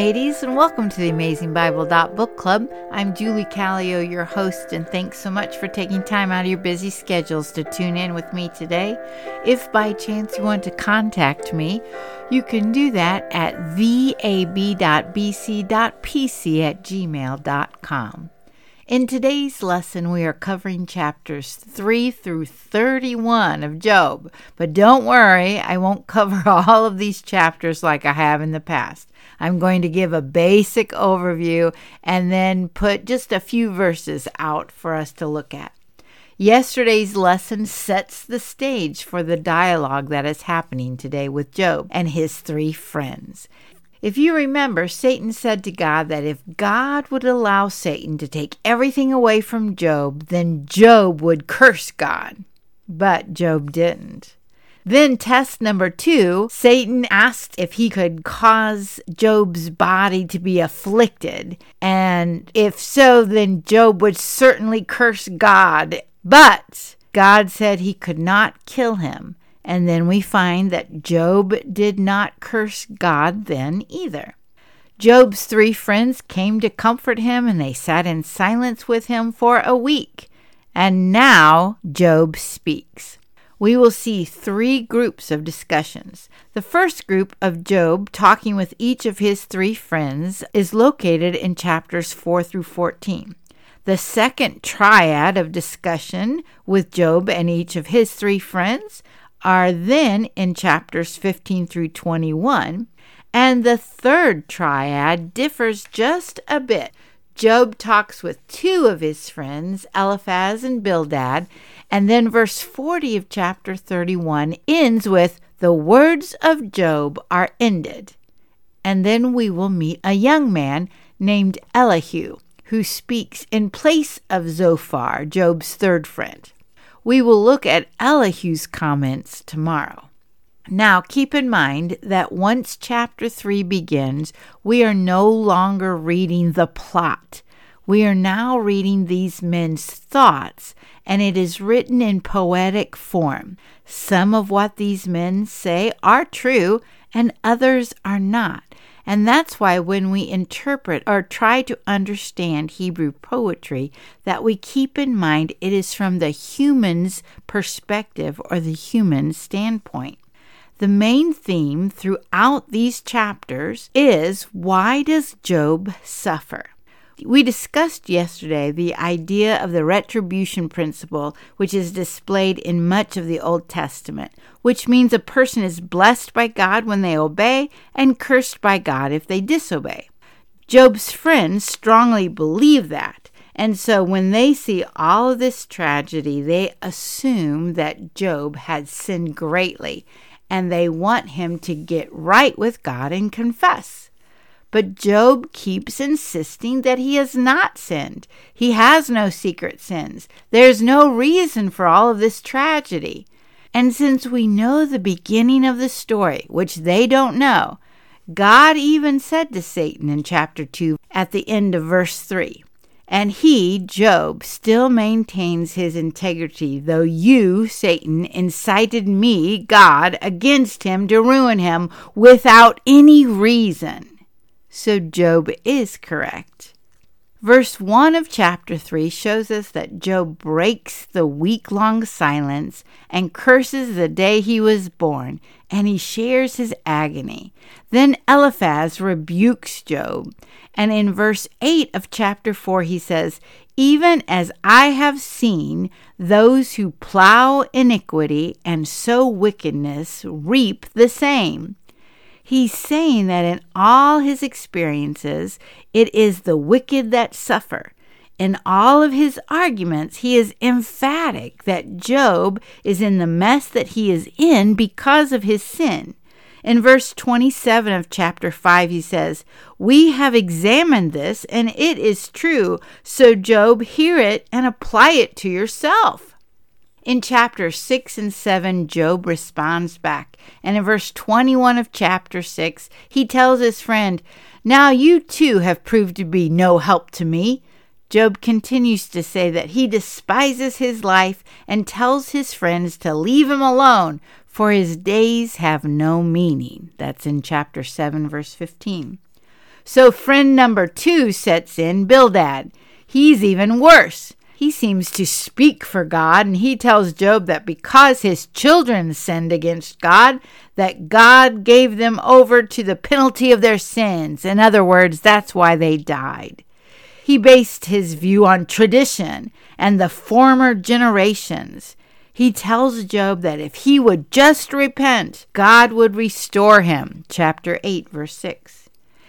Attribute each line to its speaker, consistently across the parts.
Speaker 1: Ladies, and welcome to the Amazing Bible Book Club. I'm Julie Callio, your host, and thanks so much for taking time out of your busy schedules to tune in with me today. If by chance you want to contact me, you can do that at vab.bc.pc at gmail.com. In today's lesson, we are covering chapters 3 through 31 of Job. But don't worry, I won't cover all of these chapters like I have in the past. I'm going to give a basic overview and then put just a few verses out for us to look at. Yesterday's lesson sets the stage for the dialogue that is happening today with Job and his three friends. If you remember, Satan said to God that if God would allow Satan to take everything away from Job, then Job would curse God. But Job didn't. Then, test number two Satan asked if he could cause Job's body to be afflicted. And if so, then Job would certainly curse God. But God said he could not kill him. And then we find that Job did not curse God then either. Job's three friends came to comfort him and they sat in silence with him for a week. And now Job speaks. We will see three groups of discussions. The first group of Job talking with each of his three friends is located in chapters 4 through 14. The second triad of discussion with Job and each of his three friends are then in chapters 15 through 21. And the third triad differs just a bit. Job talks with two of his friends, Eliphaz and Bildad, and then verse 40 of chapter 31 ends with, The words of Job are ended. And then we will meet a young man named Elihu, who speaks in place of Zophar, Job's third friend. We will look at Elihu's comments tomorrow. Now, keep in mind that once chapter 3 begins, we are no longer reading the plot. We are now reading these men's thoughts, and it is written in poetic form. Some of what these men say are true, and others are not. And that's why when we interpret or try to understand Hebrew poetry, that we keep in mind it is from the human's perspective or the human standpoint. The main theme throughout these chapters is why does Job suffer? We discussed yesterday the idea of the retribution principle, which is displayed in much of the Old Testament, which means a person is blessed by God when they obey and cursed by God if they disobey. Job's friends strongly believe that, and so when they see all of this tragedy, they assume that Job had sinned greatly, and they want him to get right with God and confess. But Job keeps insisting that he has not sinned. He has no secret sins. There's no reason for all of this tragedy. And since we know the beginning of the story, which they don't know, God even said to Satan in chapter 2 at the end of verse 3 And he, Job, still maintains his integrity, though you, Satan, incited me, God, against him to ruin him without any reason. So Job is correct. Verse 1 of chapter 3 shows us that Job breaks the week long silence and curses the day he was born, and he shares his agony. Then Eliphaz rebukes Job, and in verse 8 of chapter 4 he says, Even as I have seen those who plow iniquity and sow wickedness reap the same. He's saying that in all his experiences, it is the wicked that suffer. In all of his arguments, he is emphatic that Job is in the mess that he is in because of his sin. In verse 27 of chapter 5, he says, We have examined this, and it is true. So, Job, hear it and apply it to yourself. In chapter 6 and 7, Job responds back. And in verse 21 of chapter 6, he tells his friend, Now you too have proved to be no help to me. Job continues to say that he despises his life and tells his friends to leave him alone, for his days have no meaning. That's in chapter 7, verse 15. So friend number two sets in, Bildad. He's even worse. He seems to speak for God, and he tells Job that because his children sinned against God, that God gave them over to the penalty of their sins. In other words, that's why they died. He based his view on tradition and the former generations. He tells Job that if he would just repent, God would restore him. Chapter 8, verse 6.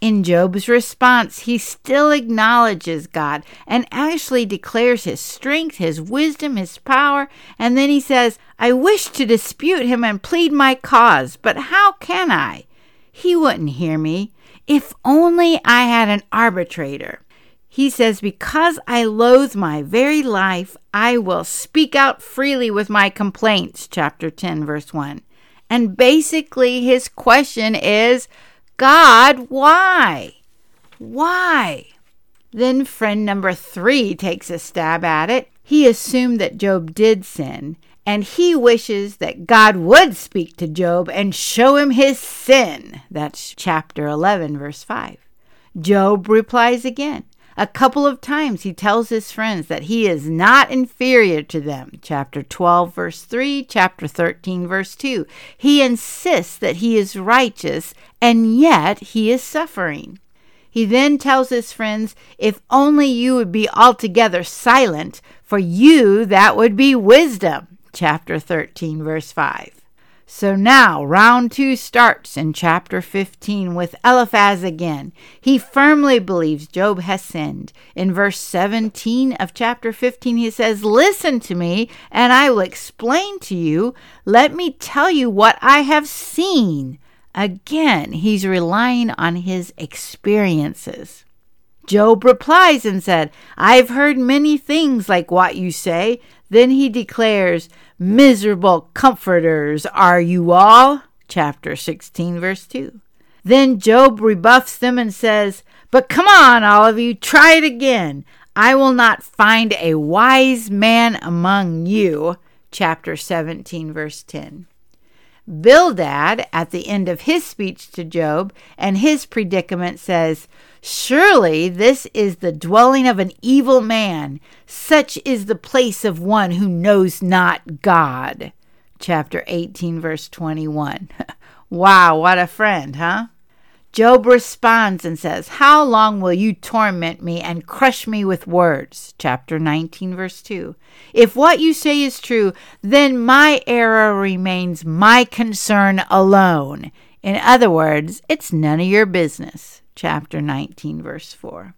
Speaker 1: In Job's response, he still acknowledges God and actually declares his strength, his wisdom, his power, and then he says, I wish to dispute him and plead my cause, but how can I? He wouldn't hear me. If only I had an arbitrator. He says, Because I loathe my very life, I will speak out freely with my complaints. Chapter 10, verse 1. And basically, his question is, God, why? Why? Then friend number three takes a stab at it. He assumed that Job did sin, and he wishes that God would speak to Job and show him his sin. That's chapter 11, verse 5. Job replies again. A couple of times he tells his friends that he is not inferior to them. Chapter 12, verse 3, chapter 13, verse 2. He insists that he is righteous, and yet he is suffering. He then tells his friends, If only you would be altogether silent, for you that would be wisdom. Chapter 13, verse 5. So now round two starts in chapter 15 with Eliphaz again. He firmly believes Job has sinned. In verse 17 of chapter 15, he says, Listen to me, and I will explain to you. Let me tell you what I have seen. Again, he's relying on his experiences. Job replies and said, I've heard many things like what you say. Then he declares, Miserable comforters are you all. Chapter 16, verse 2. Then Job rebuffs them and says, But come on, all of you, try it again. I will not find a wise man among you. Chapter 17, verse 10. Bildad, at the end of his speech to Job and his predicament, says, Surely this is the dwelling of an evil man. Such is the place of one who knows not God. Chapter 18, verse 21. wow, what a friend, huh? Job responds and says, How long will you torment me and crush me with words? Chapter 19, verse 2. If what you say is true, then my error remains my concern alone. In other words, it's none of your business. Chapter 19, verse 4.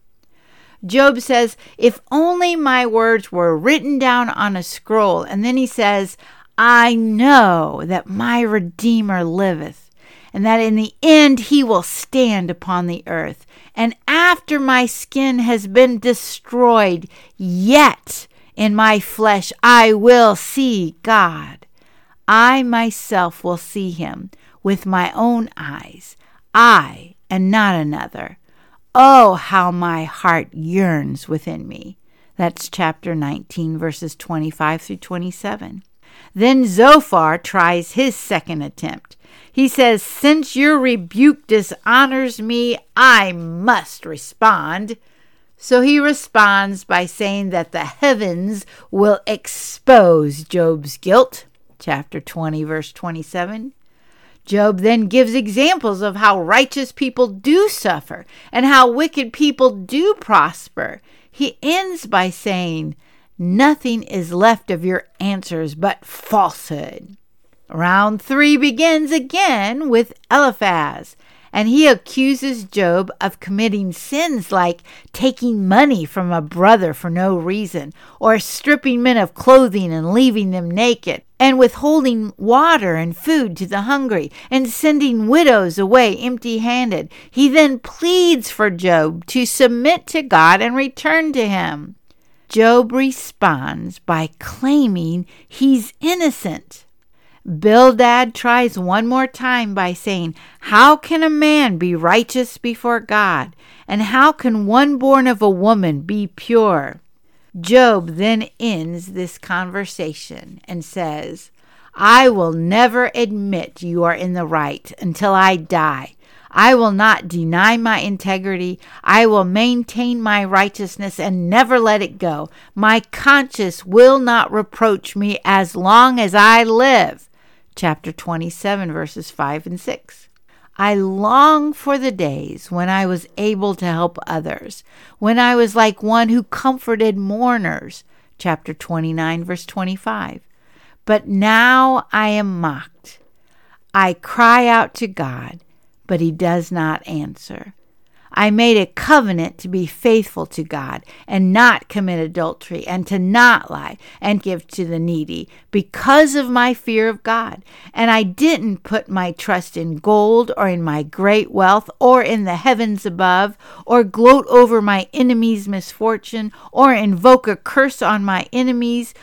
Speaker 1: Job says, If only my words were written down on a scroll. And then he says, I know that my Redeemer liveth and that in the end he will stand upon the earth. And after my skin has been destroyed, yet in my flesh I will see God. I myself will see him with my own eyes, I and not another. Oh, how my heart yearns within me. That's chapter 19, verses 25 through 27. Then Zophar tries his second attempt. He says, Since your rebuke dishonors me, I must respond. So he responds by saying that the heavens will expose Job's guilt. Chapter 20, verse 27. Job then gives examples of how righteous people do suffer and how wicked people do prosper. He ends by saying, Nothing is left of your answers but falsehood. Round three begins again with Eliphaz, and he accuses Job of committing sins like taking money from a brother for no reason, or stripping men of clothing and leaving them naked, and withholding water and food to the hungry, and sending widows away empty handed. He then pleads for Job to submit to God and return to him. Job responds by claiming he's innocent. Bildad tries one more time by saying, How can a man be righteous before God? And how can one born of a woman be pure? Job then ends this conversation and says, I will never admit you are in the right until I die. I will not deny my integrity. I will maintain my righteousness and never let it go. My conscience will not reproach me as long as I live. Chapter 27, verses 5 and 6. I long for the days when I was able to help others, when I was like one who comforted mourners. Chapter 29, verse 25. But now I am mocked. I cry out to God, but he does not answer. I made a covenant to be faithful to God and not commit adultery and to not lie and give to the needy because of my fear of God. And I didn't put my trust in gold or in my great wealth or in the heavens above or gloat over my enemy's misfortune or invoke a curse on my enemies.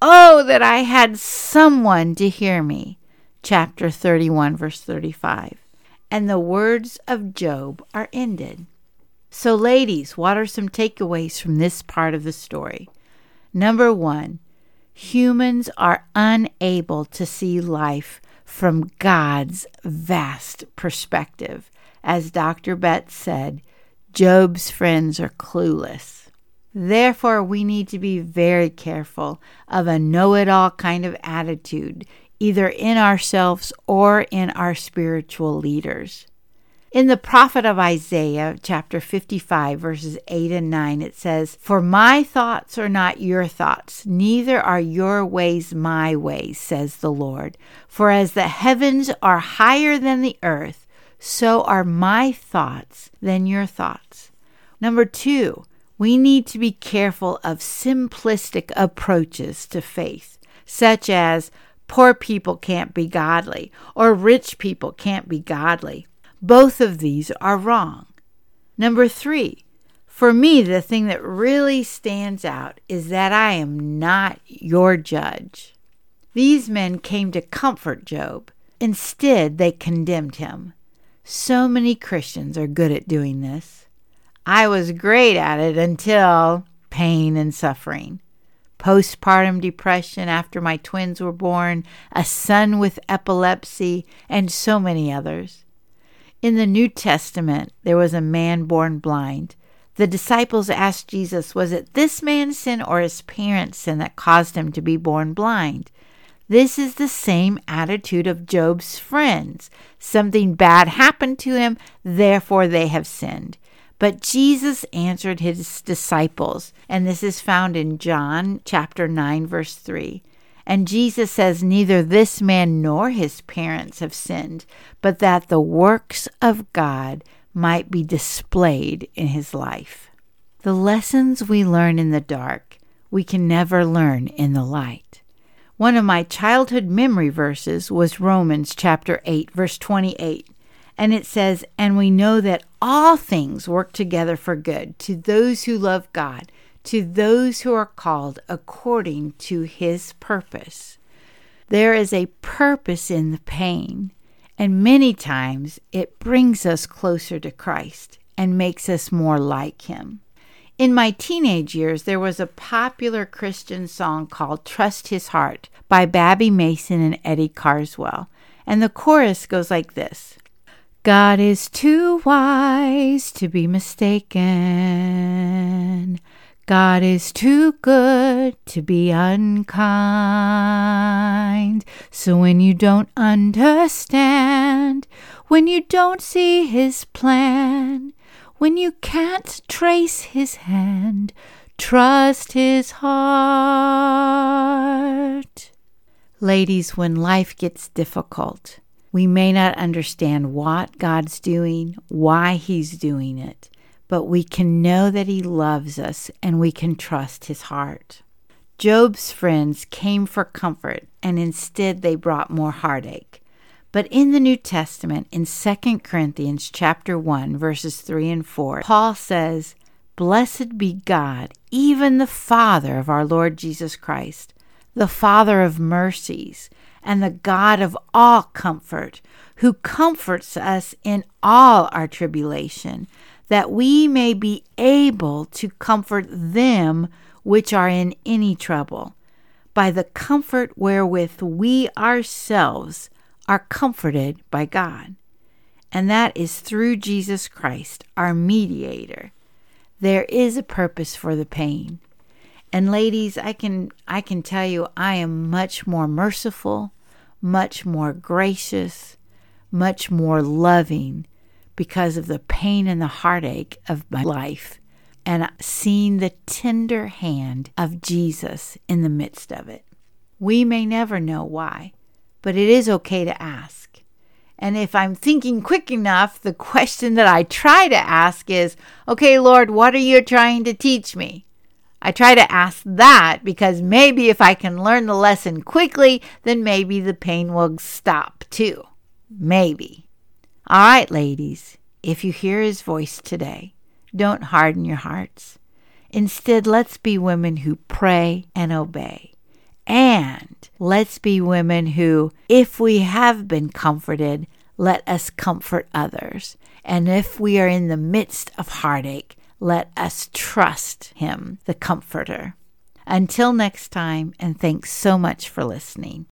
Speaker 1: Oh, that I had someone to hear me. Chapter 31, verse 35 and the words of Job are ended. So, ladies, what are some takeaways from this part of the story? Number one, humans are unable to see life from God's vast perspective. As Dr. Betts said, Job's friends are clueless. Therefore, we need to be very careful of a know it all kind of attitude either in ourselves or in our spiritual leaders. In the prophet of Isaiah, chapter 55, verses 8 and 9, it says, For my thoughts are not your thoughts, neither are your ways my ways, says the Lord. For as the heavens are higher than the earth, so are my thoughts than your thoughts. Number two, we need to be careful of simplistic approaches to faith, such as, Poor people can't be godly, or rich people can't be godly. Both of these are wrong. Number three, for me, the thing that really stands out is that I am not your judge. These men came to comfort Job. Instead, they condemned him. So many Christians are good at doing this. I was great at it until pain and suffering postpartum depression after my twins were born, a son with epilepsy, and so many others. In the New Testament, there was a man born blind. The disciples asked Jesus, Was it this man's sin or his parents' sin that caused him to be born blind? This is the same attitude of Job's friends. Something bad happened to him, therefore they have sinned. But Jesus answered his disciples, and this is found in John chapter 9 verse 3. And Jesus says, Neither this man nor his parents have sinned, but that the works of God might be displayed in his life. The lessons we learn in the dark, we can never learn in the light. One of my childhood memory verses was Romans chapter 8, verse 28. And it says, And we know that all things work together for good to those who love God, to those who are called according to his purpose. There is a purpose in the pain, and many times it brings us closer to Christ and makes us more like him. In my teenage years, there was a popular Christian song called Trust His Heart by Babbie Mason and Eddie Carswell. And the chorus goes like this God is too wise to be mistaken. God is too good to be unkind. So when you don't understand, when you don't see his plan, when you can't trace his hand, trust his heart. Ladies, when life gets difficult, we may not understand what God's doing, why He's doing it, but we can know that He loves us and we can trust His heart. Job's friends came for comfort, and instead they brought more heartache. But in the New Testament, in 2 Corinthians chapter 1, verses 3 and 4, Paul says, Blessed be God, even the Father of our Lord Jesus Christ, the Father of mercies and the God of all comfort, who comforts us in all our tribulation, that we may be able to comfort them which are in any trouble, by the comfort wherewith we ourselves are comforted by God. and that is through Jesus Christ, our mediator. There is a purpose for the pain. And ladies, I can I can tell you I am much more merciful, much more gracious, much more loving because of the pain and the heartache of my life and seeing the tender hand of Jesus in the midst of it. We may never know why, but it is okay to ask. And if I'm thinking quick enough, the question that I try to ask is, okay, Lord, what are you trying to teach me? I try to ask that because maybe if I can learn the lesson quickly, then maybe the pain will stop too. Maybe. All right, ladies, if you hear his voice today, don't harden your hearts. Instead, let's be women who pray and obey. And let's be women who, if we have been comforted, let us comfort others. And if we are in the midst of heartache, let us trust Him, the Comforter. Until next time, and thanks so much for listening.